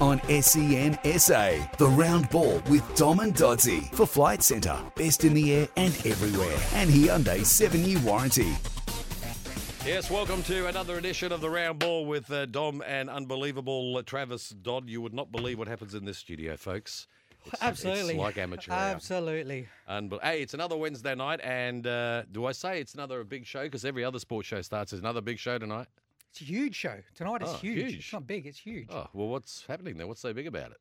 on SEN SA. The round ball with Dom and Doddsy for Flight Centre. Best in the air and everywhere. And Hyundai's seven year warranty. Yes, welcome to another edition of the Round Ball with uh, Dom and unbelievable uh, Travis Dodd. You would not believe what happens in this studio, folks. It's, Absolutely. It's like amateur hour. Absolutely. Unbel- hey, it's another Wednesday night, and uh, do I say it's another big show? Because every other sports show starts as another big show tonight. It's a huge show. Tonight It's Oh, huge. huge. It's not big, it's huge. Oh, well, what's happening there? What's so big about it?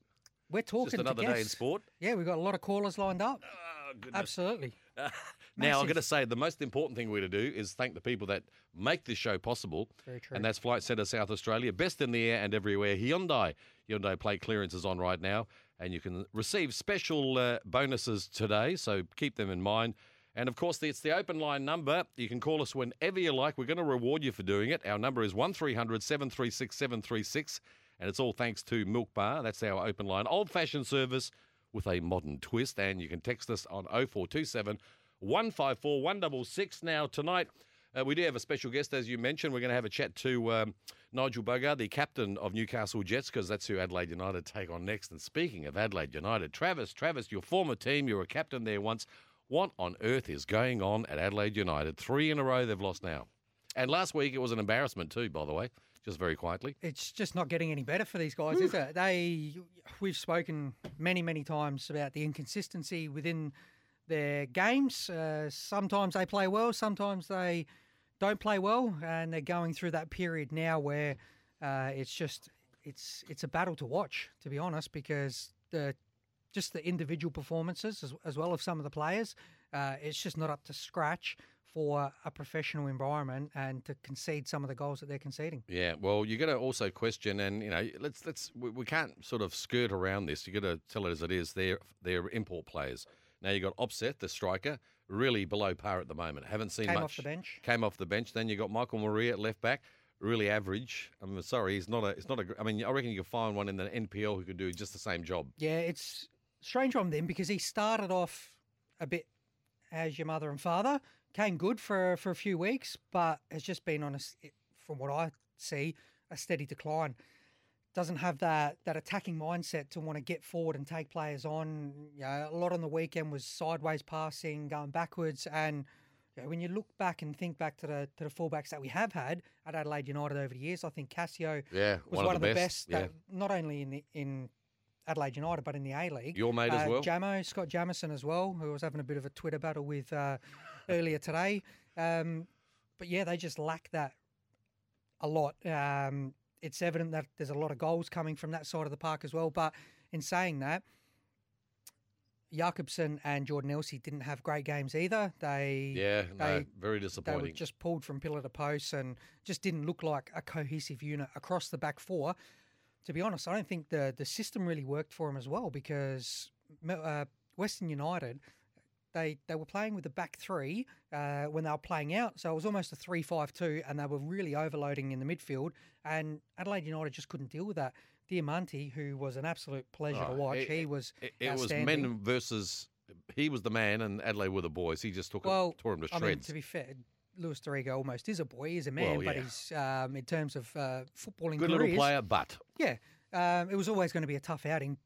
We're talking Just another to day in sport. Yeah, we've got a lot of callers lined up. Oh, goodness. Absolutely. now, I'm going to say the most important thing we're going to do is thank the people that make this show possible. Very true. And that's Flight Centre South Australia, best in the air and everywhere. Hyundai. Hyundai plate clearance is on right now, and you can receive special uh, bonuses today, so keep them in mind. And of course, it's the open line number. You can call us whenever you like. We're going to reward you for doing it. Our number is 1300 736 736, and it's all thanks to Milk Bar. That's our open line, old fashioned service with a modern twist. And you can text us on 0427 154 166. Now, tonight, uh, we do have a special guest, as you mentioned. We're going to have a chat to um, Nigel Boogaard, the captain of Newcastle Jets, because that's who Adelaide United take on next. And speaking of Adelaide United, Travis, Travis, your former team, you were a captain there once. What on earth is going on at Adelaide United? Three in a row they've lost now. And last week it was an embarrassment too, by the way, just very quietly. It's just not getting any better for these guys, is it? They, we've spoken many, many times about the inconsistency within their games. Uh, sometimes they play well, sometimes they don't play well, and they're going through that period now where uh, it's just it's it's a battle to watch, to be honest, because the just the individual performances as, as well of some of the players, uh, it's just not up to scratch for a professional environment and to concede some of the goals that they're conceding. Yeah, well, you got to also question, and you know, let's let's we, we can't sort of skirt around this. You got to tell it as it is. They're they're import players. Now you got Opseth, the striker, really below par at the moment. Haven't seen Came much. off the bench. Came off the bench. Then you got Michael Maria at left back, really average. I'm sorry, he's not a. It's not a. I mean, I reckon you could find one in the NPL who could do just the same job. Yeah, it's strange on them because he started off a bit as your mother and father, came good for for a few weeks, but has just been on a, from what I see, a steady decline. Doesn't have that that attacking mindset to want to get forward and take players on. You know, a lot on the weekend was sideways passing, going backwards, and you know, when you look back and think back to the to the fullbacks that we have had at Adelaide United over the years, I think Cassio Yeah, was one, of the best, that, not only in the, in Adelaide United but in the A League. Your mate as Uh, well? Jamo Scott Jamieson as well, who was having a bit of a Twitter battle with uh, earlier today. Um, but yeah, they just lack that a lot. Um, it's evident that there's a lot of goals coming from that side of the park as well. But in saying that, Jakobsen and Jordan Elsey didn't have great games either. They Yeah, no, they- very they were just pulled from pillar to post and just didn't look like a cohesive unit across the back four. To be honest, I don't think the the system really worked for him as well because uh, Western United they they were playing with the back three uh, when they were playing out, so it was almost a three-five-two, and they were really overloading in the midfield. And Adelaide United just couldn't deal with that. Diamanti, who was an absolute pleasure to Oh, watch, it- he was It, it was men versus. He was the man, and Adelaide were the boys. He just took Well, him, tore him to I shreds. mean, to be fair, Louis D'Arrigo almost is a boy. He's a man, Well, but he's um, in terms of uh, footballing Good careers, little player, but Yeah, um, it was always going to be a tough outing.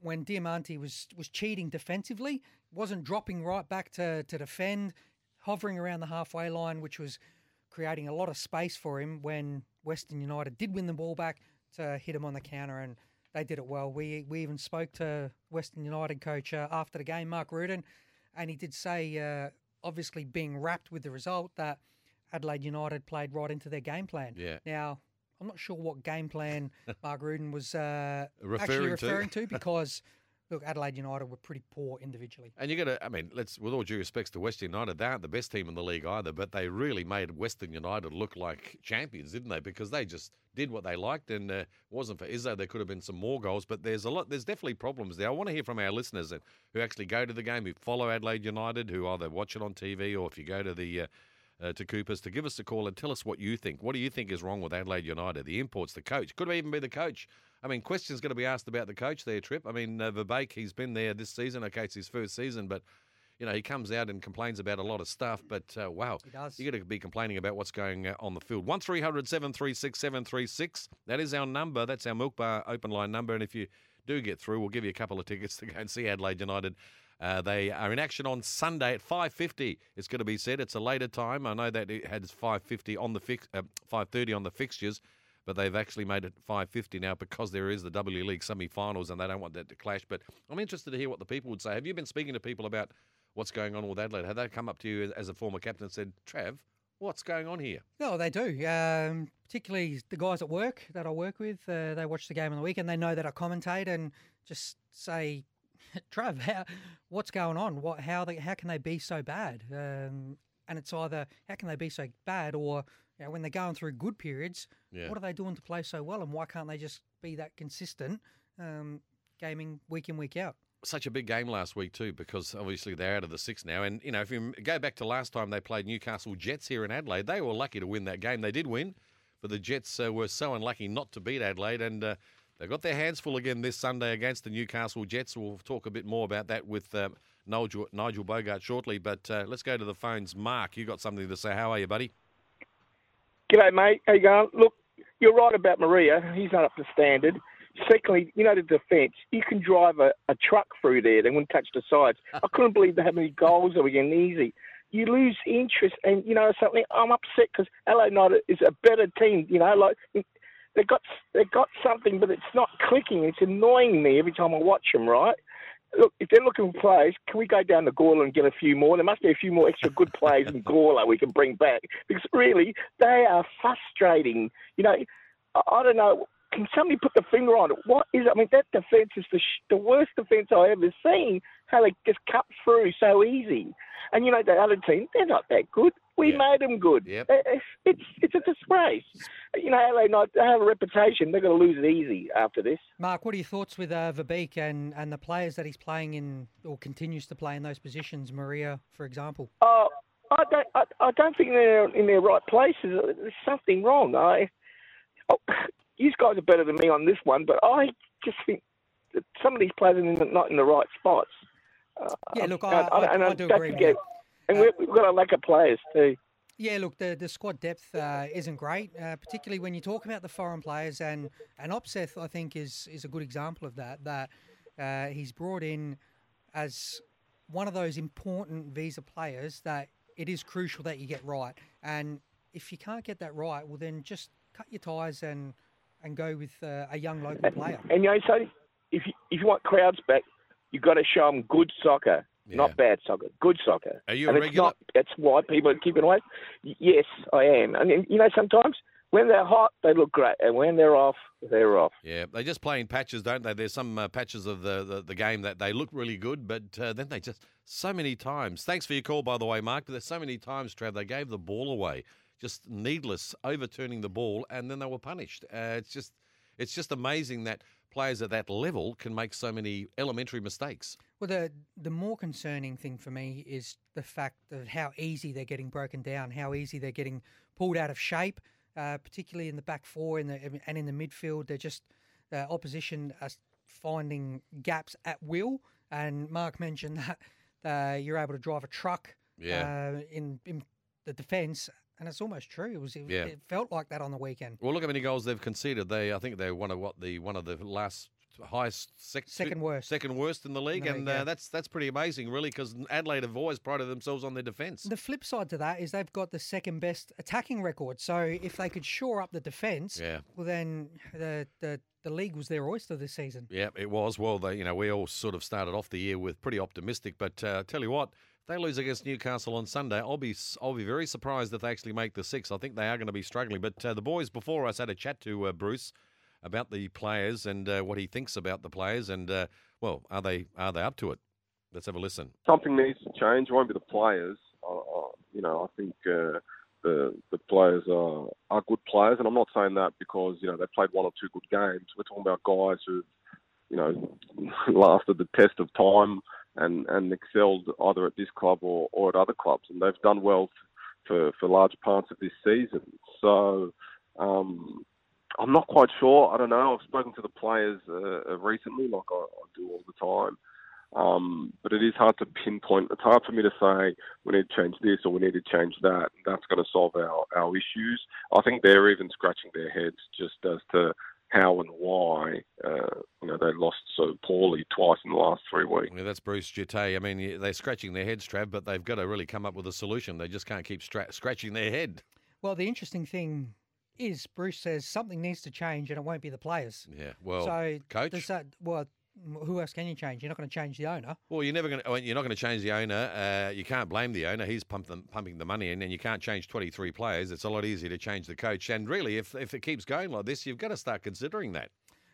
When Diamanti was was cheating defensively, wasn't dropping right back to to defend, hovering around the halfway line, which was creating a lot of space for him when Western United did win the ball back to hit him on the counter, and they did it well. We we even spoke to Western United coach uh, after the game, Mark Rudan, and he did say, uh, obviously being wrapped with the result, that Adelaide United played right into their game plan. Yeah. Now, I'm not sure what game plan Mark Rudan was uh, actually Referring to. referring to because, look, Adelaide United were pretty poor individually. And you got to, I mean, let's, with all due respects to Western United, they aren't the best team in the league either, but they really made Western United look like champions, didn't they? Because they just did what they liked, and uh, wasn't for Izzo, there could have been some more goals. But there's a lot, there's definitely problems there. I want to hear from our listeners that, who actually go to the game, who follow Adelaide United, who either watch it on TV or if you go to the uh, uh, to Coopers to give us a call and tell us what you think. What do you think is wrong with Adelaide United? The imports, the coach, could he even be the coach. I mean, questions going to be asked about the coach there, Trip. I mean, uh, Verbeek, he's been there this season. Okay, it's his first season, but you know, he comes out and complains about a lot of stuff, but uh, wow, He does. you got to be complaining about what's going uh, on the field. One 736 736 That is our number. That's our Milk Bar open line number. And if you do get through, we'll give you a couple of tickets to go and see Adelaide United. Uh, they are in action on Sunday at 5:50. It's going to be said. It's a later time. I know that it had 5:50 on the fix, uh, 5:30 on the fixtures, but they've actually made it 5:50 now because there is the W League semi-finals and they don't want that to clash. But I'm interested to hear what the people would say. Have you been speaking to people about what's going on with Adelaide? Have they come up to you as a former captain and said, "Trav, what's going on here?" No, they do. Um, particularly the guys at work that I work with, uh, they watch the game on the weekend. And they know that I commentate and just say, "Trav, how, what's going on? What? How? They, how can they be so bad?" Um, and it's either how can they be so bad, or you know, when they're going through good periods, Yeah. what are they doing to play so well, and why can't they just be that consistent, um, gaming week in week out? such a big game last week too, because obviously they're out of the six now. And you know, if you go back to last time they played Newcastle Jets here in Adelaide, they were lucky to win that game. They did win, but the Jets uh, were so unlucky not to beat Adelaide, and uh, they've got their hands full again this Sunday against the Newcastle Jets. We'll talk a bit more about that with um, Nigel, Nigel Boogaard shortly. But uh, let's go to the phones. Mark, you got something to say? How are you, buddy? G'day, mate. How you going? Look, you're right about Maria. He's not up to standard. Secondly, you know the defence. You can drive a, a truck through there. They wouldn't touch the sides. I couldn't believe how many goals they were getting easy. You lose interest, and you know something. I'm upset because LA United is a better team. You know, like they got they got something, but it's not clicking. It's annoying me every time I watch them. Right? Look, if they're looking for players, can we go down to Gawler and get a few more? There must be a few more extra good players in Gawler we can bring back because really they are frustrating. You know, I, I don't know. Can somebody put the finger on it? What is it? I mean, that defence is the, sh- the worst defence I've ever seen. How they just cut through so easy. And you know, the other team, they're not that good. We Yeah. made them good. Yep. It's, it's it's a disgrace. You know, LA Knight, they have a reputation. They're going to lose it easy after this. Mark, what are your thoughts with uh, Verbeek and, and the players that he's playing in or continues to play in those positions? Maria, for example. Oh, I don't. I, I don't think they're in their right places. There's something wrong. I. Oh, you guys are better than me on this one, but I just think that some of these players are not in the right spots. Uh, Yeah, look, uh, I, I, and I do don't agree. with forget- that. And we've, we've got a lack of players too. Yeah, look, the, the squad depth uh, isn't great, uh, particularly when you talk about the foreign players. And, and Opseth, I think, is, is a good example of that, that uh, he's brought in as one of those important visa players that it is crucial that you get right. And if you can't get that right, well, then just cut your ties and, and go with uh, a young local player. And you know, so if you, if you want crowds back, you've got to show them good soccer, Yeah. not bad soccer. Good soccer. Are you a and it's regular? not. That's why people are keeping away. Yes, I am. And then, you know, sometimes when they're hot, they look great, and when they're off, they're off. Yeah, they just play in patches, don't they? There's some uh, patches of the, the, the game that they look really good, but uh, then they just so many times. Thanks for your call, by the way, Mark. But there's so many times, Trav, they gave the ball away, just needless overturning the ball, and then they were punished. Uh, it's just it's just amazing that players at that level can make so many elementary mistakes. Well, the the more concerning thing for me is the fact of how easy they're getting broken down, how easy they're getting pulled out of shape, uh, particularly in the back four and the and in the midfield. They're just uh, opposition are finding gaps at will. And Mark mentioned that uh, you're able to drive a truck Yeah. uh, in in the defence, and it's almost true. It was it, Yeah. it felt like that on the weekend. Well, look how many goals they've conceded. They, I think they're one of what the one of the last highest sec- Second worst. second worst in the league, the and uh, yeah. that's that's pretty amazing, really, because Adelaide have always prided themselves on their defence. The flip side to that is they've got the second best attacking record. So if they could shore up the defence, Yeah. well then the, the the league was their oyster this season. Yeah, it was. Well, they, you know, we all sort of started off the year with pretty optimistic, but uh, tell you what, they lose against Newcastle on Sunday, I'll be I'll be very surprised if they actually make the six. I think they are going to be struggling. But uh, the boys before us had a chat to uh, Bruce about the players and uh, what he thinks about the players, and uh, well, are they are they up to it? Let's have a listen. something needs to change. It won't be the players. You know, I think uh, the the players are are good players, and I'm not saying that because you know they played one or two good games. We're talking about guys who, you know, lasted the test of time and and excelled either at this club or, or at other clubs, and they've done well for for large parts of this season. So. Um, I'm not quite sure. I don't know. I've spoken to the players uh, uh, recently, like I, I do all the time. Um, but it is hard to pinpoint. It's hard for me to say we need to change this or we need to change that. That's going to solve our, our issues. I think they're even scratching their heads just as to how and why uh, you know they lost so poorly twice in the last three weeks. Yeah, that's Bruce Djite. I mean, they're scratching their heads, Trav, but they've got to really come up with a solution. They just can't keep stra- scratching their head. Well, the interesting thing is Bruce says something needs to change, and it won't be the players. Yeah, well, so coach. does that well? Who else can you change? You're not going to change the owner. Well, you're never going to. You're not going to change the owner. Uh, you can't blame the owner. He's pumping the money in, and you can't change 23 players. It's a lot easier to change the coach. And really, if if it keeps going like this, you've got to start considering that.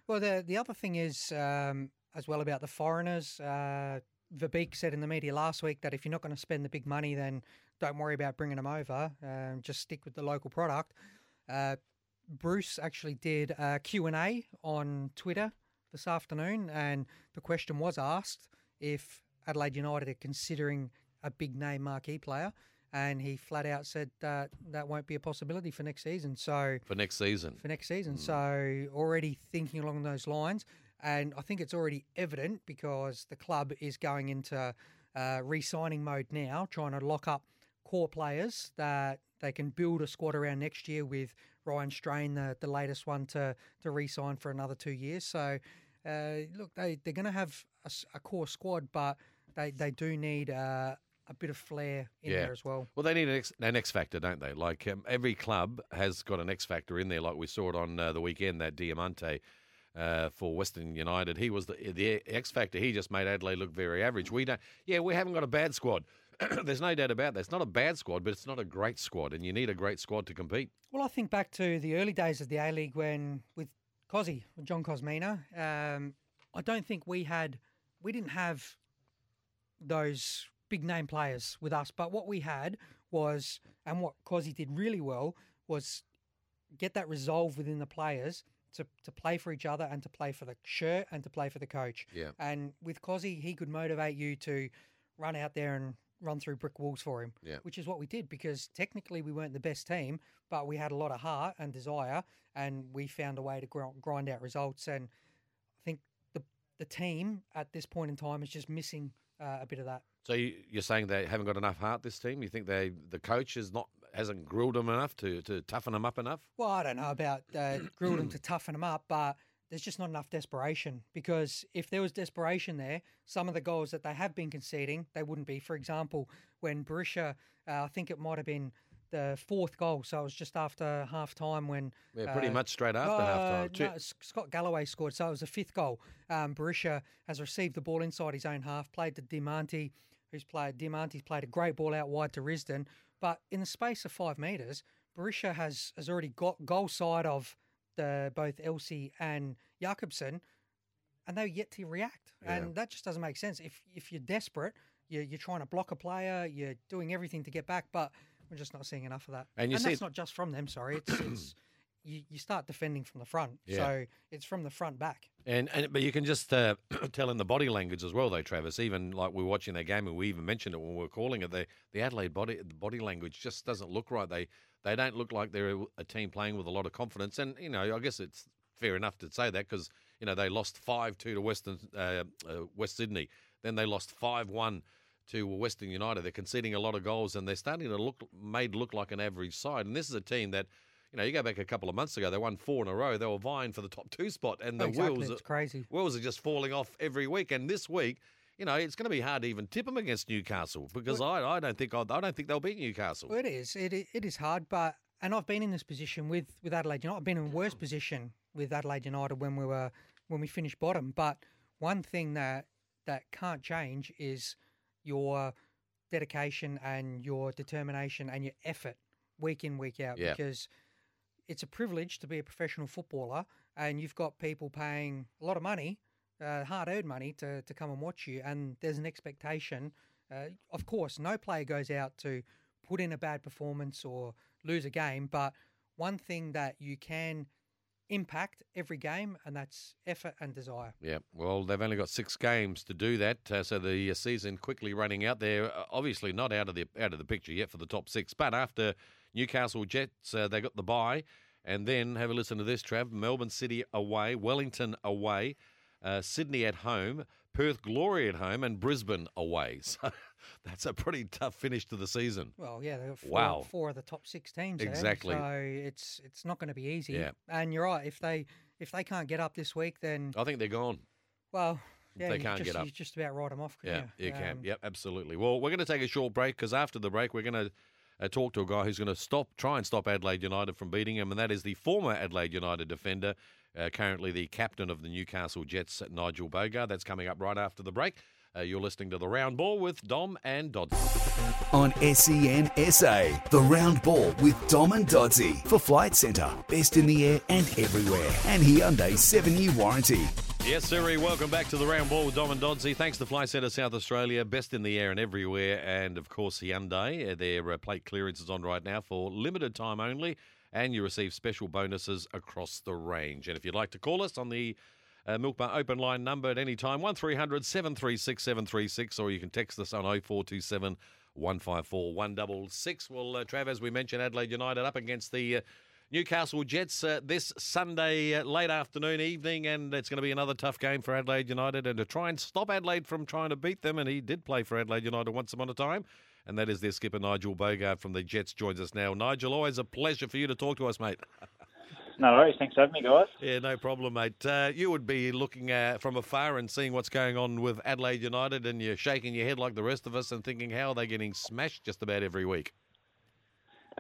Well, the the other thing is um, as well about the foreigners. Uh, Verbeek said in the media last week that if you're not going to spend the big money, then don't worry about bringing them over. Um, just stick with the local product. Uh, Bruce actually did a Q&A on Twitter this afternoon, and the question was asked if Adelaide United are considering a big name marquee player, and he flat out said that that won't be a possibility for next season. So for next season, for next season, mm. so already thinking along those lines, and I think it's already evident because the club is going into uh, re-signing mode now, trying to lock up core players that they can build a squad around next year with Ryan Strain, the, the latest one to to re-sign for another two years. So uh, look, they they're going to have a, a, core squad, but they they do need. Uh, a bit of flair in yeah. there as well. Well, they need an X, an X factor, don't they? Like um, every club has got an X factor in there. Like we saw it on uh, the weekend, that Diamanti uh, for Western United. He was the, the X factor. He just made Adelaide look very average. We don't. Yeah, we haven't got a bad squad. There's no doubt about that. It's not a bad squad, but it's not a great squad, and you need a great squad to compete. Well, I think back to the early days of the A League when with Cozzy, John Kosmina. Um, I don't think we had, we didn't have those big name players with us, but what we had was, and what Cozzy did really well was get that resolve within the players to, to play for each other and to play for the shirt and to play for the coach. Yeah. And with Cozzy, he could motivate you to run out there and run through brick walls for him. Yeah. Which is what we did because technically we weren't the best team, but we had a lot of heart and desire, and we found a way to grind out results. And I think the the team at this point in time is just missing uh, a bit of that. So you, are saying they haven't got enough heart. This team. You think they the coach is not hasn't grilled them enough to to toughen them up enough? Well, I don't know about uh, grilled them to toughen them up, but there's just not enough desperation because if there was desperation there, some of the goals that they have been conceding, they wouldn't be. For example, when Berisha, uh, I think it might have been the fourth goal, so it was just after half time when. Yeah, pretty uh, much straight after uh, half time. No, Scott Galloway scored, so it was the fifth goal. Um, Berisha has received the ball inside his own half, played to Diamanti, who's played. Diamanti's played a great ball out wide to Risdon, but in the space of five metres, Berisha has, has already got goal side of the both Elsey and Jakobsen, and they're yet to react. Yeah. And that just doesn't make sense. If if you're desperate, you're, you're trying to block a player, you're doing everything to get back, but we're just not seeing enough of that. And, and that's not just from them. Sorry, it's, it's you, you start defending from the front. Yeah. So it's from the front back. And and but you can just uh, tell in the body language as well, though, Travis. Even like we are watching their game, and we even mentioned it when we were calling it. The the Adelaide body the body language just doesn't look right. They they don't look like they're a team playing with a lot of confidence. And you know, I guess it's fair enough to say that because you know they lost five two to Western uh, uh, West Sydney, then they lost five one to Western United. They're conceding a lot of goals and they're starting to look made look like an average side. And this is a team that. You know, you go back a couple of months ago, they won four in a row. They were vying for the top two spot, and the exactly. wheels, it's crazy. wheels are just falling off every week. And this week, you know, it's going to be hard to even tip them against Newcastle because well, I, I don't think I don't think they'll beat Newcastle. Well, it is. It, it is hard, but and I've been in this position with with Adelaide United. I've been in a worse position with Adelaide United when we were when we finished bottom. But one thing that that can't change is your dedication and your determination and your effort week in week out yeah. because it's a privilege to be a professional footballer and you've got people paying a lot of money uh, hard earned money to, to come and watch you and there's an expectation uh, of course no player goes out to put in a bad performance or lose a game but one thing that you can impact every game, and that's effort and desire. Yeah, well, they've only got six games to do that, uh, so the uh, season quickly running out. They're uh, obviously not out of the out of the picture yet for the top six, but after Newcastle Jets, uh, they got the bye, and then have a listen to this, Trav. Melbourne City away, Wellington away, uh, Sydney at home, Perth Glory at home, and Brisbane away. So that's a pretty tough finish to the season. Well, yeah, they've four, Wow. four of the top six teams. there, Exactly. So it's it's not going to be easy. Yeah. And you're right. If they if they can't get up this week, then I think they're gone. well, yeah, they can't just, get up. You just about write them off. Yeah, you can. Um, Yep, absolutely. Well, we're going to take a short break because after the break, we're going to uh, talk to a guy who's going to stop, try and stop Adelaide United from beating him, and that is the former Adelaide United defender, uh, currently the captain of the Newcastle Jets, Nigel Boogaard. That's coming up right after the break. Uh, you're listening to the Round Ball with Dom and Dodds. On SEN SA, the round ball with Dom and Doddsy for Flight Centre. Best in the air and everywhere. And Hyundai's seven year warranty. Yes, sir. Welcome back to the Round Ball with Dom and Doddsy. Thanks to Flight Centre South Australia, best in the air and everywhere, and of course Hyundai. Uh, Their uh, plate clearance is on right now for limited time only, and you receive special bonuses across the range. And if you'd like to call us on the uh, Milk Bar open line number at any time, 1300 736 736, or you can text us on 0427 154 166. Well, uh, Trav, as we mentioned, Adelaide United up against the. Uh, Newcastle Jets uh, this Sunday uh, late afternoon, evening, and it's going to be another tough game for Adelaide United. And to try and stop Adelaide from trying to beat them, and he did play for Adelaide United once upon a time, and that is their skipper Nigel Boogaard from the Jets joins us now. Nigel, always a pleasure for you to talk to us, mate. No worries. Thanks for having me, guys. Yeah, no problem, mate. Uh, you would be looking uh, from afar and seeing what's going on with Adelaide United, and you're shaking your head like the rest of us and thinking, how are they getting smashed just about every week?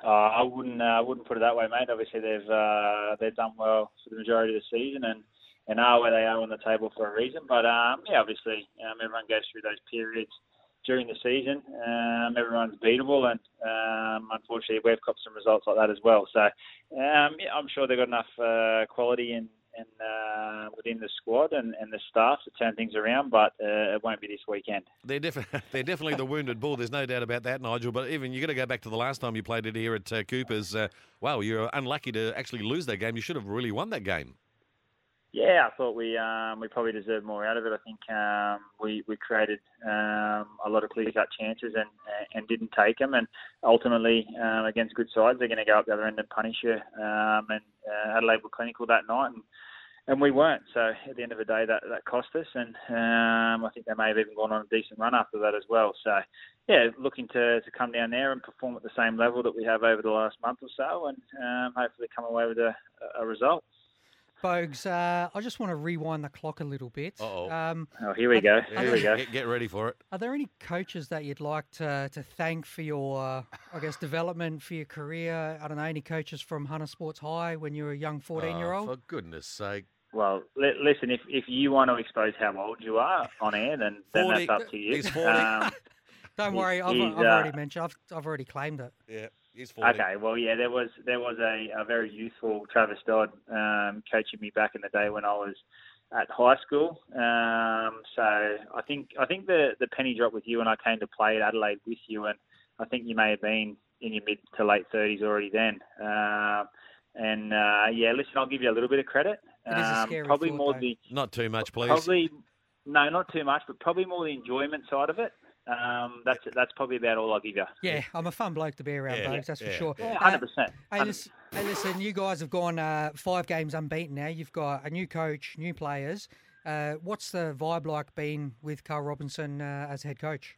Uh, I wouldn't uh, wouldn't put it that way, mate. Obviously, they've uh, they've done well for the majority of the season and, and are where they are on the table for a reason. But um, yeah, obviously, um, everyone goes through those periods during the season. Um, everyone's beatable, and um, unfortunately, we've copped some results like that as well. So um, yeah, I'm sure they've got enough uh, quality in, in uh, within the squad and, and the staff to turn things around, but uh, it won't be this weekend. They're, they're definitely the wounded bull. There's no doubt about that, Nigel. But even you got to go back to the last time you played it here at uh, Cooper's. Uh, wow, you're unlucky to actually lose that game. You should have really won that game. Yeah, I thought we um, we probably deserved more out of it. I think um, we we created um, a lot of clear cut chances and and didn't take them. And ultimately, um, against good sides, they're going to go up the other end and punish you. Um, and uh, Adelaide were clinical that night, and and we weren't. So at the end of the day, that that cost us. And um, I think they may have even gone on a decent run after that as well. So yeah, looking to to come down there and perform at the same level that we have over the last month or so, and um, hopefully come away with a, a result. Bogues, uh, I just want to rewind the clock a little bit. Uh-oh. Um, Oh, here we go. Here we go. Get, get ready for it. are there any coaches that you'd like to, to thank for your, uh, I guess, development for your career? I don't know, any coaches from Hunter Sports High when you were a young 14 year Oh, old? for goodness sake. Well, li- listen, if if you want to expose how old you are on air, then, then 40. that's up to you. He's 40. Um, Don't he- worry, I've, he's, I've already uh, mentioned, I've, I've already claimed it. Yeah, he's 40. okay, well, yeah, there was there was a, a very youthful Travis Dodd um, coaching me back in the day when I was at high school. Um, so I think I think the the penny dropped with you when I came to play at Adelaide with you, and I think you may have been in your mid to late thirties already then. Um, and uh, yeah, listen, I'll give you a little bit of credit. It is a Um, scary probably thought, more though. the Not too much, please. Probably, no, not too much, but probably more the enjoyment side of it. Um, that's that's probably about all I'll give you. Yeah, I'm a fun bloke to be around, Yeah, Bogues, that's for sure. Yeah, Uh, hundred percent. Hey listen, hey, listen, you guys have gone uh, five games unbeaten now. You've got a new coach, new players. Uh, what's the vibe like being with Carl Robinson uh, as head coach?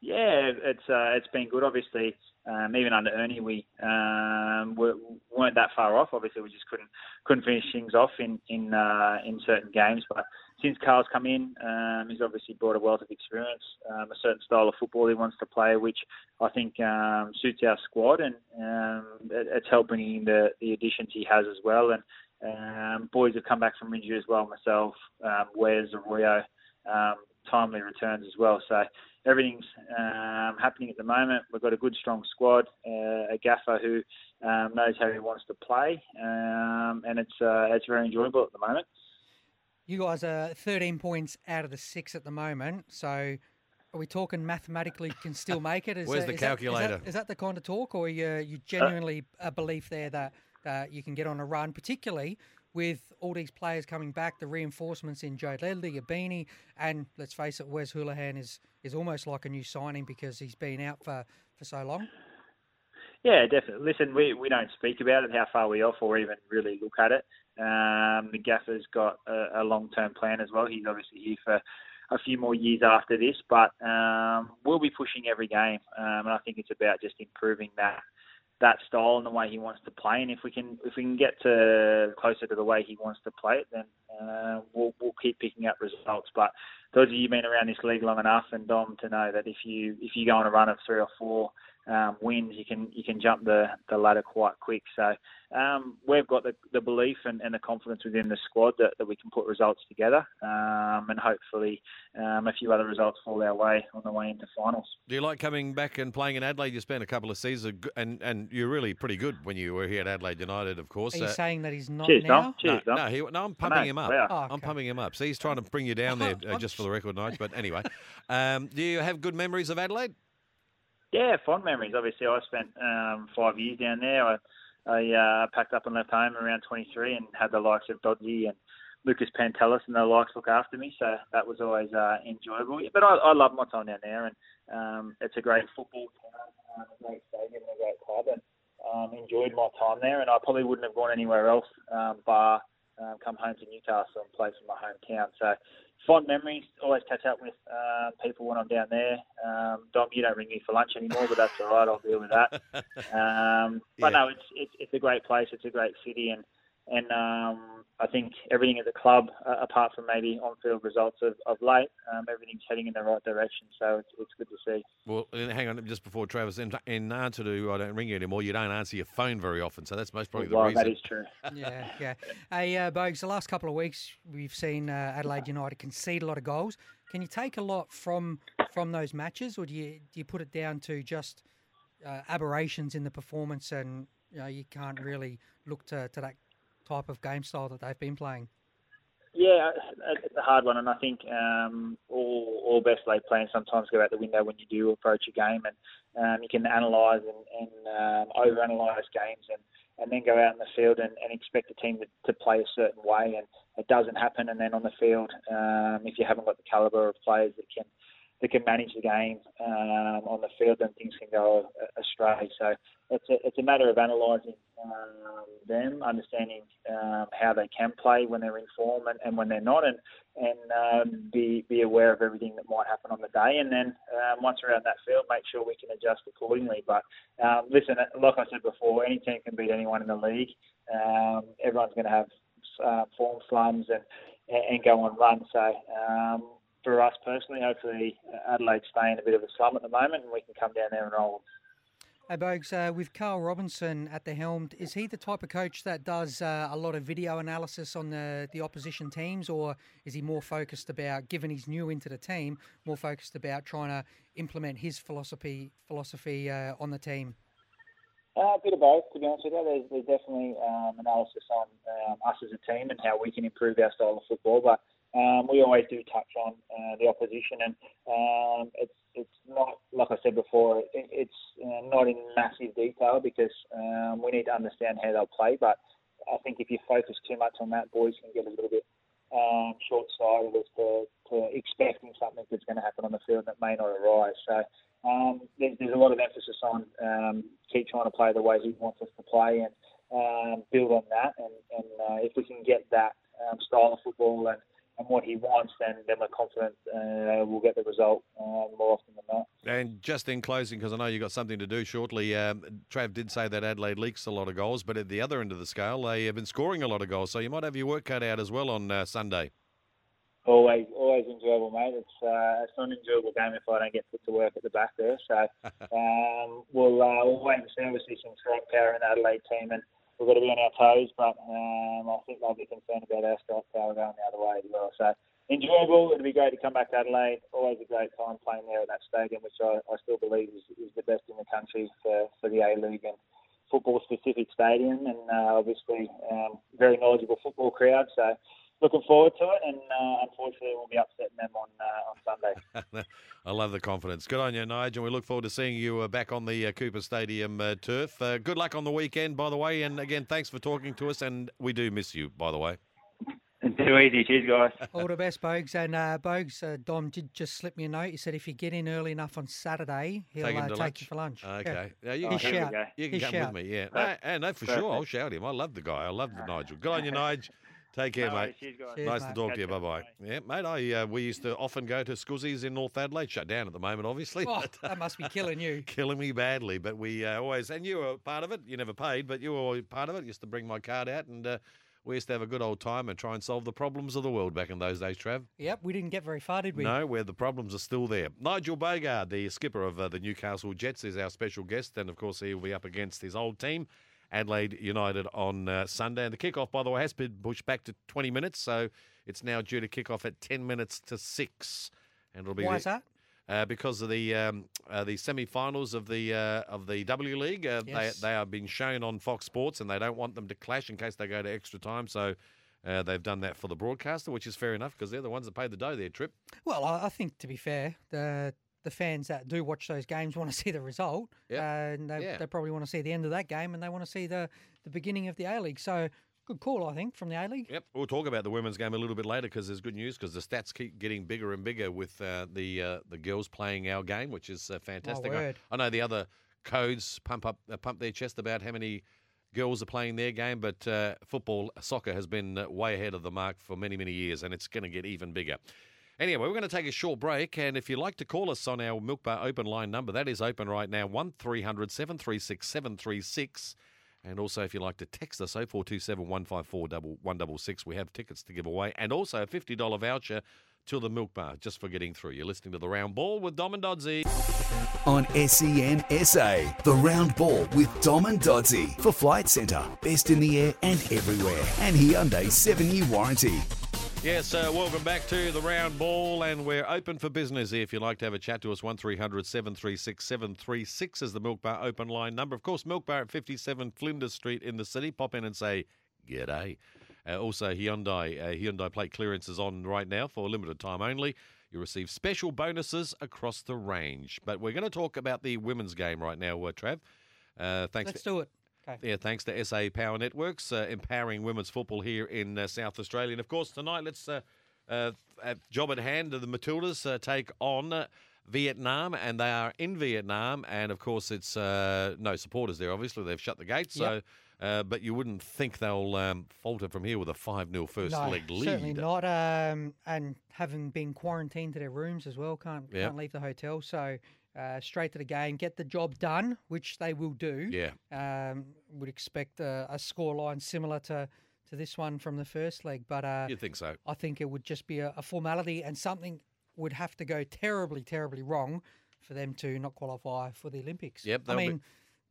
Yeah, it's uh, it's been good. Obviously, um, even under Ernie, we um, were, weren't that far off. Obviously, we just couldn't couldn't finish things off in in uh, in certain games. But since Carl's come in, um, he's obviously brought a wealth of experience, um, a certain style of football he wants to play, which I think um, suits our squad, and um, it, it's helping in the the additions he has as well. And boys have come back from injury as well. Myself, um, Wes, Arroyo, timely returns as well. So everything's um, happening at the moment. We've got a good, strong squad, uh, a gaffer who um, knows how he wants to play, um, and it's uh, it's very enjoyable at the moment. You guys are 13 points out of the six at the moment. So are we talking mathematically can still make it? Is Where's that- the is that- is that- calculator? Is that, the kind of talk, or you you genuinely a belief there that uh, you can get on a run, particularly with all these players coming back, the reinforcements in Joe Ledley, Abini, and let's face it, Wes Hoolahan is is almost like a new signing because he's been out for, for so long. Yeah, definitely. Listen, we, we don't speak about it, how far we are off, or even really look at it. Um, the gaffer's got a, a long term plan as well. He's obviously here for a few more years after this. But um, we'll be pushing every game, um, and I think it's about just improving that that style and the way he wants to play. And if we can if we can get to closer to the way he wants to play it, then uh, we'll we'll keep picking up results. But those of you have been around this league long enough, and Dom to know that if you if you go on a run of three or four um, wins, you can you can jump the, the ladder quite quick. So um, we've got the, the belief and, and, the confidence within the squad that, that we can put results together, um, and hopefully um, a few other results fall our way on the way into finals. Do you like coming back and playing in Adelaide? You spent a couple of seasons, and and you're really pretty good when you were here at Adelaide United, of course. Are you uh, saying that he's not Cheers, now? Dom. Cheers, no, Dom. no, he, no, I'm pumping him up. Wow. Oh, I'm pumping him up. See, he's trying to bring you down there, uh, just for the record, Nige. But anyway, um, do you have good memories of Adelaide? Yeah, fond memories. Obviously, I spent um, five years down there. I, I uh, packed up and left home around 23 and had the likes of Dodgy and Lucas Pantelis and the likes look after me. So that was always uh, enjoyable. But I, I love my time down there, and um, it's a great football town, um, a great stadium, and a great club, and um, enjoyed my time there. And I probably wouldn't have gone anywhere else, um, bar um, come home to Newcastle and play for my hometown. So fond memories. Always catch up with uh, people when I'm down there. Um, Dom, you don't ring me for lunch anymore, but that's all right. I'll deal with that. Um, but Yeah. no, it's, it's it's a great place. It's a great city, and and um, I think everything at the club, uh, apart from maybe on-field results of, of late, um, everything's heading in the right direction. So it's, it's good to see. Well, and hang on, just before Travis, in, in answer to I don't ring you anymore, you don't answer your phone very often, so that's most probably the well, reason. that is true. yeah, yeah. Hey, uh, Bogues, the last couple of weeks we've seen uh, Adelaide United concede a lot of goals. Can you take a lot from from those matches, or do you do you put it down to just uh, aberrations in the performance, and you know you can't really look to, to that type of game style that they've been playing? Yeah, it's a hard one, and I think um, all all best laid plans sometimes go out the window when you do approach a game, and um, you can analyse and, and um, overanalyze games, and, and then go out in the field and, and expect a team to, to play a certain way, and it doesn't happen. And then on the field, um, if you haven't got the calibre of players that can that can manage the game um, on the field, then things can go astray. So it's a, it's a matter of analysing um, them, understanding um, how they can play when they're in form and, and when they're not, and and um, be be aware of everything that might happen on the day. And then um, once we're out that field, make sure we can adjust accordingly. But um, listen, like I said before, any team can beat anyone in the league. Everyone's going to have uh, form slums and and go on runs. So. For us personally, hopefully Adelaide's staying in a bit of a slum at the moment, and we can come down there and roll. Hey, Bogues, uh, with Carl Robinson at the helm, is he the type of coach that does uh, a lot of video analysis on the, the opposition teams, or is he more focused about, given he's new into the team, more focused about trying to implement his philosophy philosophy uh, on the team? Uh, a bit of both, to be honest with you. There's, there's definitely um, analysis on um, us as a team and how we can improve our style of football, but um, we always do touch on uh, the opposition, and um, it's it's not like I said before. It, it's uh, not in massive detail because um, we need to understand how they'll play. But I think if you focus too much on that, boys can get a little bit um, short-sighted as to, to expecting something that's going to happen on the field that may not arise. So um, there's, there's a lot of emphasis on um, keep trying to play the way he wants us to play and um, build on that. And, and uh, if we can get that um, style of football and and what he wants, then then we're confident uh, we'll get the result uh, more often than not. And just in closing, because I know you've got something to do shortly, um, Trav did say that Adelaide leaks a lot of goals, but at the other end of the scale, they have been scoring a lot of goals, so you might have your work cut out as well on uh, Sunday. Always, always enjoyable, mate. It's uh, it's not an enjoyable game if I don't get put to work at the back there. So um, we'll uh, we'll wait and see. Obviously, some strike power in the Adelaide team, and we've got to be on our toes. But um, I think they'll be concerned about our strike power going the other way as well. So enjoyable. It'll be great to come back to Adelaide. Always a great time playing there at that stadium, which I, I still believe is, is the best in the country for, for the A League and football specific stadium. And uh, obviously, um, very knowledgeable football crowd. So looking forward to it. And uh, unfortunately, we'll be upsetting them on uh, on Sunday. I love the confidence. Good on you, Nigel. And we look forward to seeing you uh, back on the uh, Cooper Stadium uh, turf. Uh, good luck on the weekend, by the way. And again, thanks for talking to us. And we do miss you, by the way. Too easy. Cheers, guys. All the best, Bogues. And uh, Bogues, uh, Dom did just slip me a note. He said if you get in early enough on Saturday, he'll Take uh, take lunch? you for lunch. Okay. Yeah, you, His can, shout. you can His come shout. with me. Yeah. No, Perfect. and no, for Perfect. sure. I'll shout him. I love the guy. I love the Nigel. Good on you, Nigel. Take care, No mate. Cheers, guys. Cheers, nice mate. to talk to you. Bye bye. Yeah, mate. I uh, we used to often go to Scuzzi's in North Adelaide. Shut down at the moment, obviously. Oh, but, that must be killing you. killing me badly. But we uh, always, and you were part of it. You never paid, but you were always part of it. Used to bring my card out, and uh, we used to have a good old time and try and solve the problems of the world back in those days, Trav. Yep, we didn't get very far, did we? No, where the problems are still there. Nigel Boogaard, the skipper of uh, the Newcastle Jets, is our special guest, and of course he will be up against his old team. Adelaide United on uh, Sunday. And the kickoff, by the way, has been pushed back to 20 minutes, so it's now due to kick off at 10 minutes to 6. And it'll be Why the- is that? uh, because of the um, uh, the semi-finals of the uh, of the W League. Uh, Yes. They they are being shown on Fox Sports, and they don't want them to clash in case they go to extra time. So. Uh, they've done that for the broadcaster, which is fair enough because they're the ones that pay the dough their Trip. Well, I, I think to be fair, the the fans that do watch those games want to see the result, Yep. uh, and they, Yeah. they probably want to see the end of that game, and they want to see the the beginning of the A League. So good call, I think, from the A League. Yep, we'll talk about the women's game a little bit later because there's good news because the stats keep getting bigger and bigger with uh, the uh, the girls playing our game, which is uh, fantastic. I. I know the other codes pump up uh, pump their chest about how many girls are playing their game, but uh, football, soccer has been uh, way ahead of the mark for many many years, and it's going to get even bigger. Anyway, we're going to take a short break, and if you'd like to call us on our Milk Bar open line number, that is open right now, one 736 736 and also, if you'd like to text us, 0427 154 166, we have tickets to give away. And also a $50 voucher to the Milk Bar just for getting through. You're listening to The Round Ball with Dom and Doddsy. On SEN SA, the round ball with Dom and Doddsy for Flight Centre. Best in the air and everywhere. And Hyundai 7 year warranty. Yes, uh, welcome back to The Round Ball, and we're open for business here. If you'd like to have a chat to us, 1300 736 736 is the Milk Bar open line number. Of course, Milk Bar at 57 Flinders Street in the city. Pop in and say, G'day. Uh, also, Hyundai. Uh, Hyundai plate clearance is on right now for a limited time only. You receive special bonuses across the range. But we're going to talk about the women's game right now, uh, Trav. Uh, thanks Let's for, do it. Okay. yeah, thanks to SA Power Networks, uh, empowering women's football here in uh, South Australia. And of course, tonight, let's uh, uh, at job at hand. The Matildas uh, take on uh, Vietnam, and they are in Vietnam. And of course, it's uh, no supporters there. Obviously, they've shut the gates. So, uh, but you wouldn't think they'll um, falter from here with a five 0 first no, leg lead. certainly not. Um, and having been quarantined to their rooms as well, can't Yep. can't leave the hotel. So uh, straight to the game, get the job done, which they will do. Yeah. Um, would expect a, a score line similar to to this one from the first leg, but uh, You'd think so. I think it would just be a, a formality and something would have to go terribly, terribly wrong for them to not qualify for the Olympics. Yep, I they'll be- mean,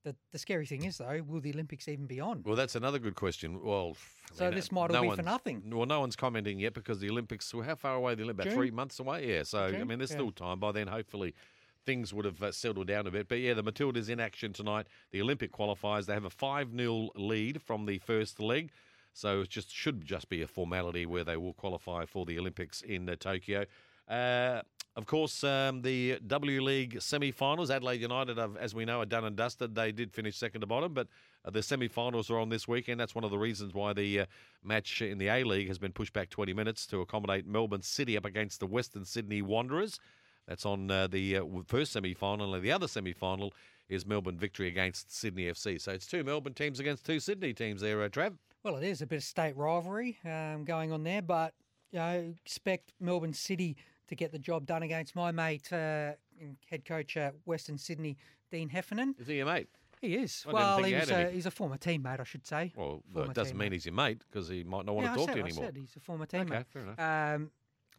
the, the scary thing is, though, will the Olympics even be on? Well, that's another good question. Well, So mean, this uh, might all no be for nothing. Well, no one's commenting yet because the Olympics. Well, how far away are the Olympics? About three months away. Yeah. So I mean, there's Yeah. still time. By then, hopefully, things would have uh, settled down a bit. But yeah, the Matildas in action tonight. The Olympic qualifiers. They have a five 0 lead from the first leg. So it just should just be a formality where they will qualify for the Olympics in uh, Tokyo. Uh, of course, um, the W League semi-finals. Adelaide United, have, as we know, are done and dusted. They did finish second to bottom, but uh, the semi-finals are on this weekend. That's one of the reasons why the uh, match in the A League has been pushed back 20 minutes to accommodate Melbourne City up against the Western Sydney Wanderers. That's on uh, the uh, first semi-final, and the other semi-final is Melbourne victory against Sydney FC. So it's two Melbourne teams against two Sydney teams there, uh, Trav. Well, it is a bit of state rivalry um, going on there, but you know, expect Melbourne City to get the job done against my mate, uh, head coach at Western Sydney, Dean Heffernan. Is he your mate? He is. I well, he was a, he's a former teammate, I should say. Well, Former it doesn't mean he's your mate because he might not want to I talk said, to you I anymore. said he's a former teammate. Okay, fair enough. Um,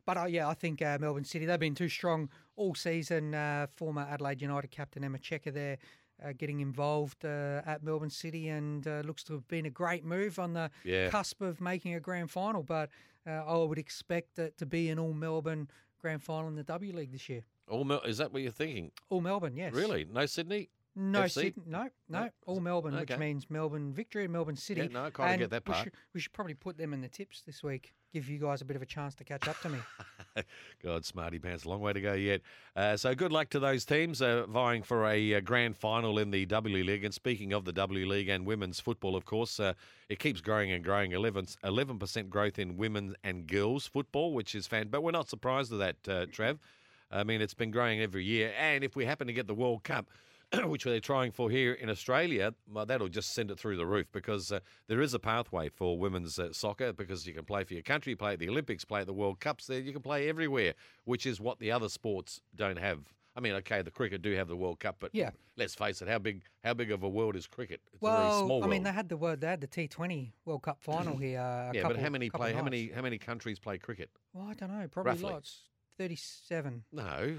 but uh, yeah, I think uh, Melbourne City, they've been too strong all season. Uh, former Adelaide United captain Emma Checker there uh, getting involved uh, at Melbourne City and uh, looks to have been a great move on the Yeah. cusp of making a grand final. But uh, I would expect it to be an all Melbourne grand final in the W League this year. All Mel- is that what you're thinking? All Melbourne, yes. Really? No Sydney? No, FC? Sydney, no, no, No. all Melbourne, Okay. which means Melbourne victory and Melbourne City. Yeah, no, I kinda get that we part. should, we should probably put them in the tips this week. Give you guys a bit of a chance to catch up to me. God, smarty pants, a long way to go yet. Uh, so good luck to those teams uh, vying for a uh, grand final in the W League. And speaking of the W League and women's football, of course, uh, it keeps growing and growing. 11 percent growth in women and girls football, which is fan. But we're not surprised at that, uh, Trav. I mean, it's been growing every year. And if we happen to get the World Cup, which they're trying for here in Australia, well, that'll just send it through the roof because uh, there is a pathway for women's uh, soccer because you can play for your country, play at the Olympics, play at the World Cups. There, you can play everywhere, which is what the other sports don't have. I mean, okay, the cricket do have the World Cup, but Yeah. let's face it, how big how big of a world is cricket? It's a well, very small I mean, they had the word. They had the T20 World Cup final here. A yeah, couple, but how many play? How many how many countries play cricket? Well, I don't know. Probably Roughly. lots. Thirty-seven. No,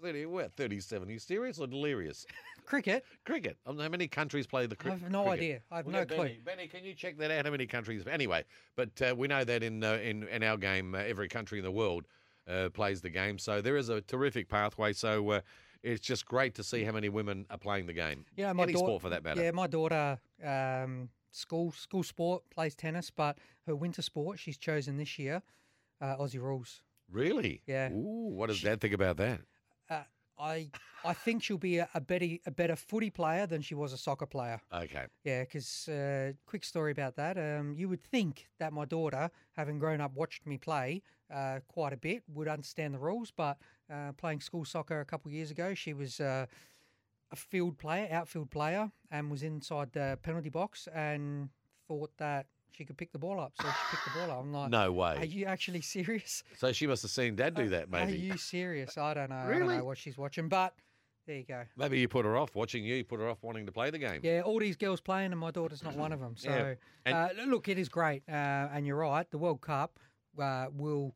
thirty. What thirty-seven? Are you serious or delirious? Cricket. cricket. I mean, how many countries play the cricket? I have no idea. I have no clue. Benny, Benny, can you check that out? How many countries? Anyway, but uh, we know that in uh, in in our game, uh, every country in the world uh, plays the game. So there is a terrific pathway. So. Uh, it's just great to see how many women are playing the game. Yeah, my Any daugh- sport for that matter. Yeah, my daughter, um, school school sport plays tennis, but her winter sport she's chosen this year, uh, Aussie rules. Really? Yeah. Ooh, what does Dad think about that? Uh, I I think she'll be a, a better a better footy player than she was a soccer player. Okay. Yeah, because uh, quick story about that. Um, you would think that my daughter, having grown up watched me play uh, quite a bit, would understand the rules. But uh, playing school soccer a couple of years ago, she was uh, a field player, outfield player, and was inside the penalty box and thought that she could pick the ball up. So she picked the ball up. I'm like, No way. Are you actually serious? So she must have seen Dad do that, maybe. Are maybe. you serious? I don't know. I Really? don't know what she's watching, but there you go. Maybe you put her off watching you. You put her off wanting to play the game. Yeah, all these girls playing, and my daughter's not one of them. So, Yeah, and- uh, look, it is great, uh, and you're right. The World Cup uh, will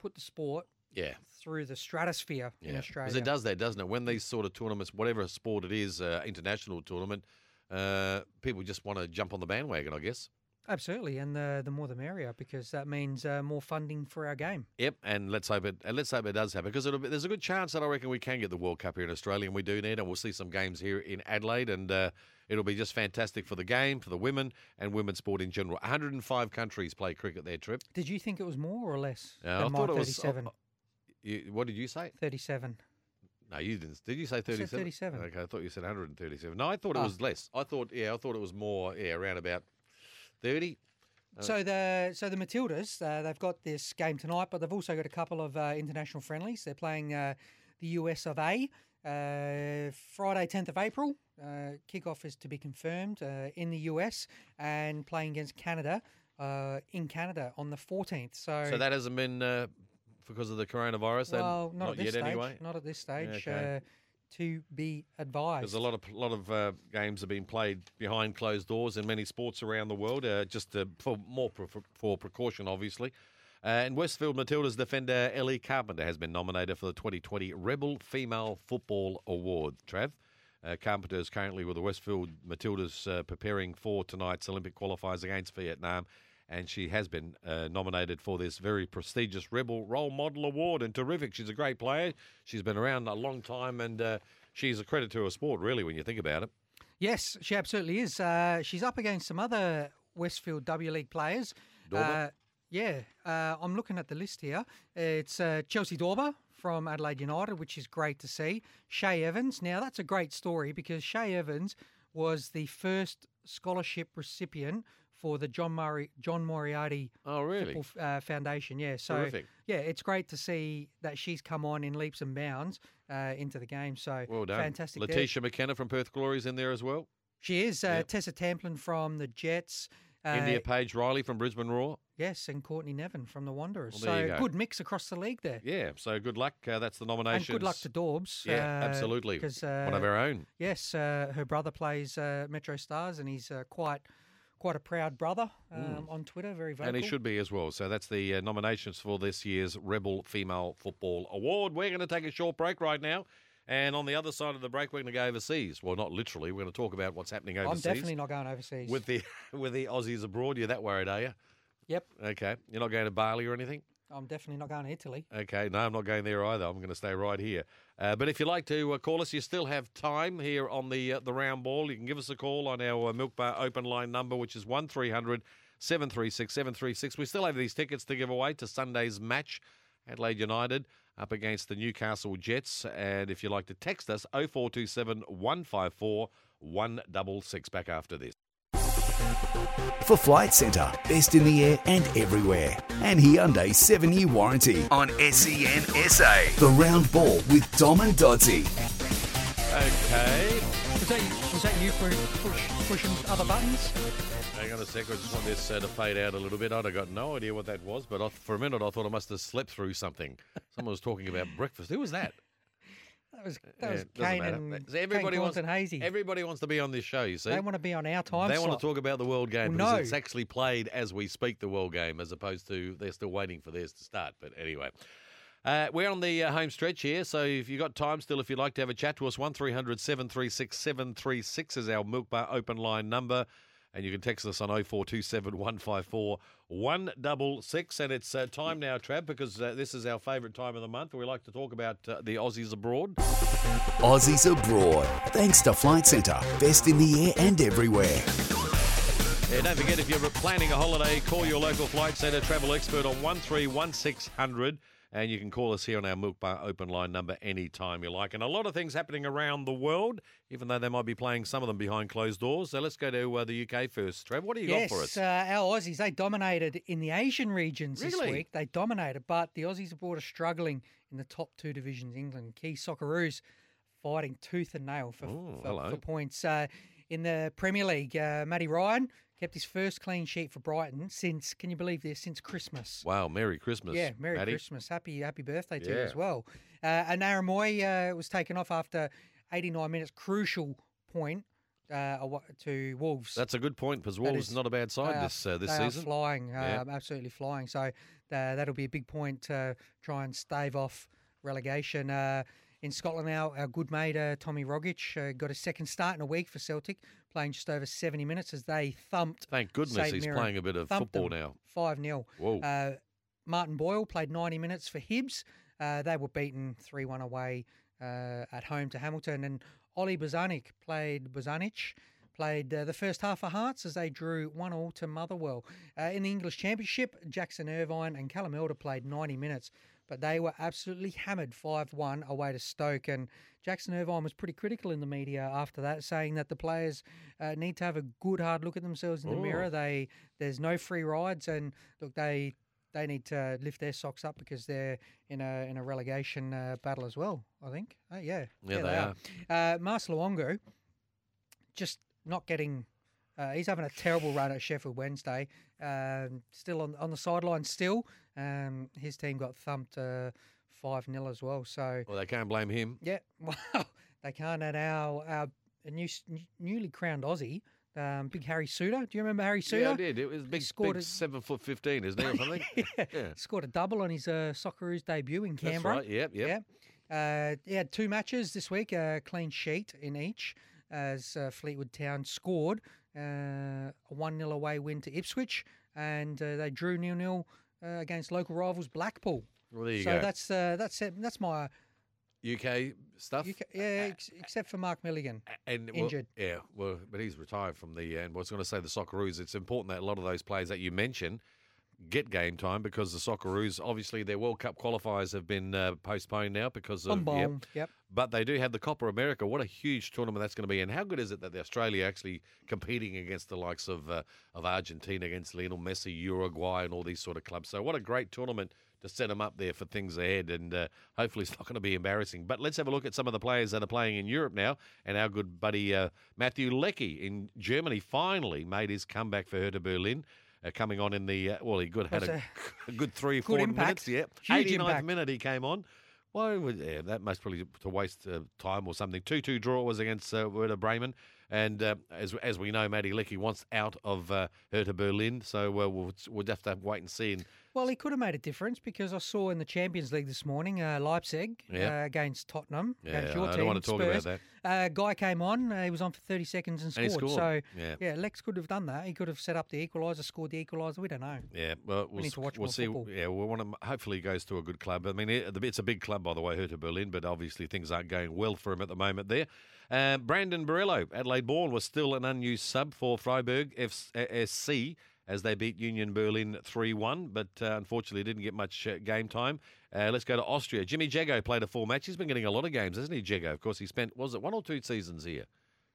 put the sport Yeah. through the stratosphere in Australia. because it does that, doesn't it? When these sort of tournaments, whatever sport it is, uh, international tournament, uh, people just want to jump on the bandwagon, I guess. Absolutely, and the the more the merrier, because that means uh, more funding for our game. Yep, and let's hope it. And let's hope it does happen because it'll be, there's a good chance that I reckon we can get the World Cup here in Australia, and we do need, and we'll see some games here in Adelaide, and uh, it'll be just fantastic for the game, for the women, and women's sport in general. 105 countries play cricket their Trip. Did you think it was more or less Uh, I thought it was. 37? You, what did you say? 37. No, you didn't. Did you say said 37? 37. Okay, I thought you said 137. No, I thought it Ah. was less. I thought, yeah, I thought it was more, yeah, around about 30. Uh, So the so the Matildas, uh, they've got this game tonight, but they've also got a couple of uh, international friendlies. They're playing uh, the US of A uh, Friday, tenth of April. Uh, kickoff is to be confirmed uh, in the US and playing against Canada uh, in Canada on the fourteenth. So, So that hasn't been uh, because of the coronavirus. well, not, at this yet stage. anyway. Not at this stage. okay. To be advised. There's a lot of lot of uh, games have been played behind closed doors in many sports around the world, uh, just uh, for more pre- for precaution, obviously. Uh, and Westfield Matildas defender Ellie Carpenter has been nominated for the 2020 Rebel Female Football Award. Trav. Uh, Carpenter is currently with the Westfield Matildas uh, preparing for tonight's Olympic qualifiers against Vietnam, and she has been uh, nominated for this very prestigious Rebel Role Model Award. And terrific, she's a great player. She's been around a long time, and uh, she's a credit to her sport, really, when you think about it. Yes, she absolutely is. Uh, she's up against some other Westfield W League players. Uh, yeah, uh, I'm looking at the list here. It's uh, Chelsie Dawber from Adelaide United, which is great to see. Shay Evans. Now, that's a great story because Shay Evans was the first scholarship recipient for the John Murray John Moriarty Oh, really? Football uh, Foundation. Yeah, so Terrific. yeah, it's great to see that she's come on in leaps and bounds uh, into the game. So Well done. fantastic. there. Letitia McKenna from Perth Glory is in there as well. She is uh, Yep. Tessa Tamplin from the Jets. Uh, India Page Riley from Brisbane Roar. Yes, and Courtney Nevin from the Wanderers. Well, there so go. good mix across the league there. Yeah, so good luck. Uh, that's the And nomination. good luck to Dorbs. Yeah, uh, absolutely. Because uh, One of our own. yes, uh, her brother plays uh, Metro Stars, and he's uh, quite quite a proud brother um, on Twitter. Very vocal. Mm. And he should be as well. So that's the uh, nominations for this year's Rebel Female Football Award. We're going to take a short break right now. And on the other side of the break, we're going to go overseas. Well, not literally. We're going to talk about what's happening overseas. I'm definitely not going overseas. with the with the Aussies abroad. You're that worried, are you? yep, Okay. You're not going to Bali or anything? I'm definitely not going to Italy. Okay, no, I'm not going there either. I'm going to stay right here. Uh, but if you'd like to uh, call us, you still have time here on the uh, the round ball. You can give us a call on our uh, Milk Bar open line number, which is one 736 736. We still have these tickets to give away to Sunday's match, Adelaide United up against the Newcastle Jets. And if you'd like to text us, 0427 154 166. Back after this. For Flight Centre, best in the air and everywhere. And Hyundai 7-year warranty on SEN SA. The round ball with Dom and Doddsy. Okay. Was that, was that you push, push, pushing other buttons? Hang on a sec. I just want this uh, to fade out a little bit. I'd have got no idea what that was, but I, for a minute I thought I must have slept through something. Someone was talking about breakfast. Who was that? That was that was Kane and, So everybody Kane wants and Hazy. Everybody wants to be on this show. You see, they want to be on our time They slot. want to talk about the world game Well, because no. it's actually played as we speak. The world game, as opposed to they're still waiting for theirs to start. But anyway. Uh, we're on the uh, home stretch here, so if you've got time still, if you'd like to have a chat to us, 1300 736 736 is our Milk Bar open line number. And you can text us on 0427 154 166. And it's uh, time now, Trav, because uh, this is our favourite time of the month. We like to talk about uh, the Aussies abroad. Aussies abroad. Thanks to Flight Centre. Best in the air and everywhere. Yeah, don't forget if you're planning a holiday, call your local flight centre travel expert on 131600 and you can call us here on our Milk Bar open line number anytime you like. And a lot of things happening around the world, even though they might be playing some of them behind closed doors. So let's go to uh, the UK first. Trev, what do you yes, got for us? Uh, our Aussies, they dominated in the Asian regions this week. They dominated, but the Aussies abroad are struggling in the top two divisions. England, key Socceroos fighting tooth and nail for, Oh, for, for points. Uh, in the Premier League, uh, Matty Ryan kept his first clean sheet for Brighton since, can you believe this, since Christmas. wow, Merry Christmas. Yeah, Merry Matty. Christmas. Happy happy birthday to you as well. Uh, and Aaron Mooy uh, was taken off after 89 minutes, crucial point uh, to Wolves. That's a good point because Wolves is- not a bad side are- this uh, this season. Flying, Yeah. um, absolutely flying. So uh, that'll be a big point to try and stave off relegation. In Scotland now, our good mate uh, Tommy Rogic uh, got a second start in a week for Celtic, playing just over 70 minutes as they thumped Thank goodness St he's Mirren. playing a bit of football now. 5 0. Whoa. Uh, Martin Boyle played 90 minutes for Hibs. Uh, they were beaten 3 1 away uh, at home to Hamilton. And Ollie Bozanic played Bozanic. Played uh, the first half for Hearts as they drew 1 all to Motherwell. Uh, in the English Championship, Jackson Irvine and Callum Elder played 90 minutes, but they were absolutely hammered 5 1 away to Stoke. And Jackson Irvine was pretty critical in the media after that, saying that the players uh, need to have a good hard look at themselves in the Oh. mirror. They There's no free rides, and look, they they need to lift their socks up because they're in a in a relegation uh, battle as well. I think. Uh, yeah, Yeah, they are. Uh, Marcel Luongo, just not getting. Uh, he's having a terrible run at Sheffield Wednesday. Um, still on on the sideline. Still, um, his team got thumped five 0 as well. So Well, they can't blame him. yeah, well, they can't. And our our new newly crowned Aussie, um, Big Harry Souttar. Do you remember Harry Souttar? Yeah, I did. It was big, scored big a- seven foot fifteen, isn't he, or something? yeah. Yeah. Scored a double on his uh, Socceroos debut in Canberra. That's right. Yep, yep. Yeah. Uh, he had two matches this week, a clean sheet in each, as uh, Fleetwood Town scored uh, a 1 0 away win to Ipswich, and uh, they drew nil nil uh, against local rivals Blackpool. Well, there you so go. that's uh, that's it. That's my UK stuff. UK, yeah, ex- except for Mark Milligan. and well, injured. yeah, well, but he's retired from the. And I was going to say the Socceroos. It's important that a lot of those players that you mention get game time because the Socceroos, obviously, their World Cup qualifiers have been uh, postponed now because of. Yep. Yep. But they do have the Copa America. What a huge tournament that's going to be! And how good is it that the Australia actually competing against the likes of uh, of Argentina, against Lionel Messi, Uruguay, and all these sort of clubs? So what a great tournament to set them up there for things ahead. And uh, hopefully it's not going to be embarrassing. But let's have a look at some of the players that are playing in Europe now. And our good buddy uh, Matthew Leckie in Germany finally made his comeback for Hertha Berlin. Uh, coming on in the uh, well, he good had a, a good three, good four minutes. Yeah, 89th impact. minute he came on. Why would yeah, that must probably to waste uh, time or something. Two two draw was against uh, Werder Bremen, and uh, as as we know, Matty Leckie wants out of uh, Hertha Berlin, so uh, we'll we'll have to wait and see. And Well, he could have made a difference because I saw in the Champions League this morning, uh, Leipzig Yeah. uh, against Tottenham. Yeah, against your I don't want to talk about Spurs. Uh, guy came on, uh, he was on for 30 seconds and And scored. So, yeah. yeah, Lex could have done that. He could have set up the equaliser, scored the equaliser. We don't know. Yeah, well, we'll, need to watch we'll more see. football. Yeah, we want to. Hopefully, he goes to a good club. I mean, it's a big club, by the way, Hertha Berlin, but obviously things aren't going well for him at the moment there. Uh, Brandon Borrello, Adelaide born, was still an unused sub for Freiburg F- uh, SC as they beat Union Berlin 3 1, but uh, unfortunately didn't get much uh, game time. Uh, let's go to Austria. Jimmy Jeggo played a full match. He's been getting a lot of games, hasn't he, Jeggo? Of course, he spent, was it one or two seasons here?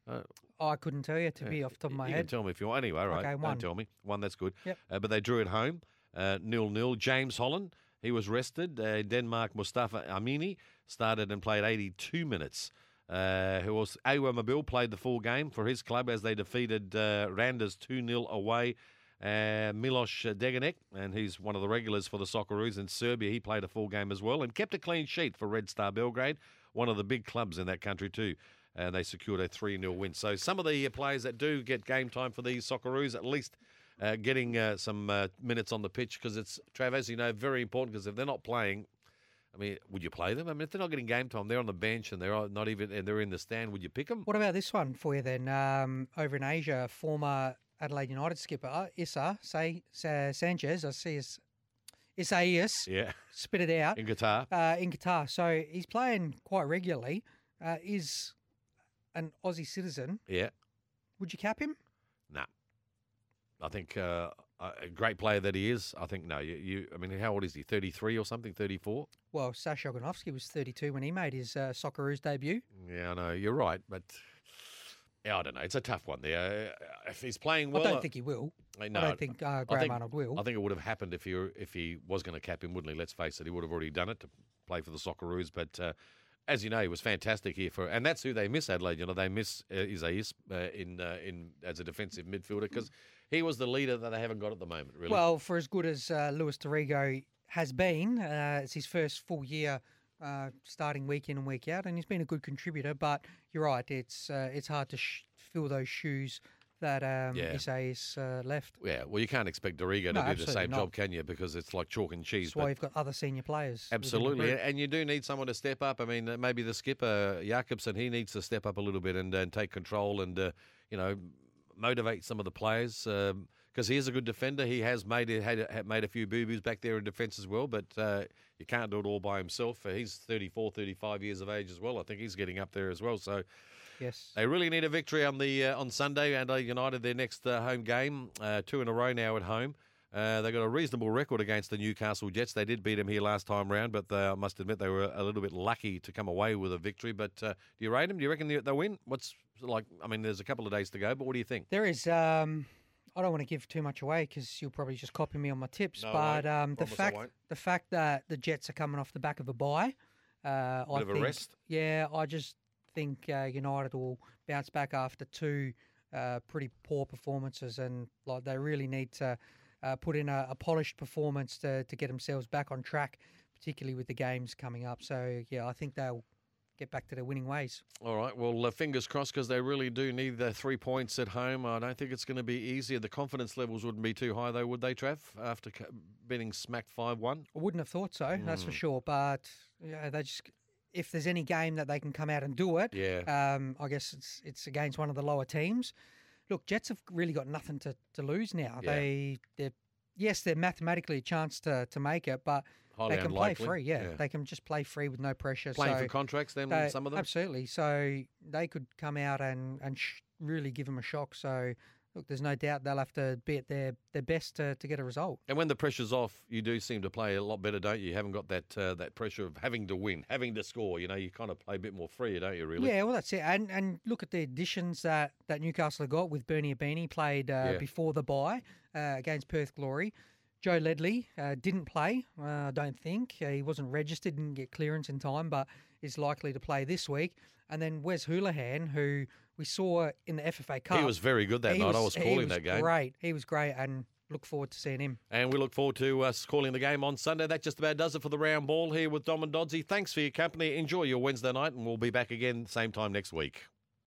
Uh, I couldn't tell you to be off the top of my you head. can tell me if you want. Anyway, all right. Okay, Don't one. tell me. One, that's good. Yep. Uh, but they drew at home, uh, nil nil. James Holland, he was rested. Uh, Denmark Mustafa Amini started and played 82 minutes uh, who was Awer Mabil played the full game for his club as they defeated uh, Randers 2 0 away. Uh, Milos Degenek, and he's one of the regulars for the Socceroos in Serbia. He played a full game as well and kept a clean sheet for Red Star Belgrade, one of the big clubs in that country too. And they secured a 3 0 win. So some of the players that do get game time for these Socceroos, at least uh, getting uh, some uh, minutes on the pitch, because it's, Trav, as you know, very important because if they're not playing, I mean, would you play them? I mean, if they're not getting game time, they're on the bench and they're not even and they're in the stand. Would you pick them? What about this one for you then? Um, over in Asia, former Adelaide United skipper Issa say, say Sanchez, I see his Isaias Yeah, spit it out in Qatar. uh, in Qatar. So he's playing quite regularly. Uh, is an Aussie citizen. Yeah, Would you cap him? nah. I think uh, a great player that he is. I think no. You, you I mean, how old is he? Thirty three or something? Thirty four? Well, Sasa Ognenovski was 32 when he made his uh, Socceroos debut. Yeah, I know. You're right, but. Yeah, I don't know. It's a tough one there. Uh, If he's playing well, I don't think he will. I, no, I don't think uh, Graham think- Arnold will. I think it would have happened if he if he was going to cap him, wouldn't he? Let's face it, he would have already done it to play for the Socceroos. But uh, as you know, he was fantastic here for, and that's who they miss Adelaide. You know, they miss uh, Isaias uh, in uh, in as a defensive midfielder because he was the leader that they haven't got at the moment. Really. Well, for as good as uh, Louis D'Arrigo has been, uh, it's his first full year uh, starting week in and week out, and he's been a good contributor. But you're right, it's uh, it's hard to sh- fill those shoes that um, Yeah. Uh, left. yeah, well, you can't expect D'Arrigo to No, do the same not. job, can you? Because it's like chalk and cheese. That's why you've got other senior players. Absolutely, and you do need someone to step up. I mean, uh, maybe the skipper Jakobsen, he needs to step up a little bit and, and take control and uh, you know motivate some of the players because he is a good defender. He has made had, had made a few boo boos back there in defence as well, but uh, you can't do it all by himself. Uh, He's 34, 35 years of age as well. I think he's getting up there as well. So Yes. they really need a victory on the uh, on Sunday. And United their next uh, home game, uh, two in a row now at home. Uh, they got a reasonable record against the Newcastle Jets. They did beat them here last time round, but uh, I must admit they were a little bit lucky to come away with a victory. But uh, do you rate them? Do you reckon they- they'll win? What's like? I mean, there's a couple of days to go, but what do you think? There is. Um, I don't want to give too much away because you'll probably just copy me on my tips. No, I but um, the fact the fact that the Jets are coming off the back of a bye, uh, I Bit of a think, rest? Yeah, I just think uh, United will bounce back after two uh, pretty poor performances, and like they really need to uh, put in a, a polished performance to to get themselves back on track, particularly with the games coming up. So yeah, I think they'll get back to their winning ways. All right. Well, uh, fingers crossed because they really do need the three points at home. I don't think it's going to be easy. The confidence levels wouldn't be too high, though, would they, Trav? After being smacked five one. I wouldn't have thought so, that's Hmm. for sure. But yeah, they just if there's any game that they can come out and do it, Yeah. um, I guess it's it's against one of the lower teams. Look, Jets have really got nothing to, to lose now. Yeah. They they yes, they're mathematically a chance to, to make it, but Highly they can unlikely. play free. Yeah, Yeah. they can just play free with no pressure. Playing so for contracts, then they- some of them. absolutely. So they could come out and and sh- really give them a shock. So look, there's no doubt they'll have to be at their their best to, to get a result. And when the pressure's off, you do seem to play a lot better, don't you? You haven't got that uh, that pressure of having to win, having to score. You know, you kind of play a bit more free, don't you? Really? Yeah, well, that's it. And and look at the additions that, that Newcastle have got with Bernie Ibini played uh, Yeah. before the bye uh, against Perth Glory. Joe Ledley uh, didn't play, uh, I don't think. Uh, he wasn't registered, didn't get clearance in time, but is likely to play this week. And then Wes Hoolahan, who we saw in the FFA Cup. He was very good that he night. I was calling was that game. Great. He was great, and look forward to seeing him. And we look forward to uh, us calling the game on Sunday. That just about does it for the round ball here with Dom and Doddsy. Thanks for your company. Enjoy your Wednesday night, and we'll be back again same time next week.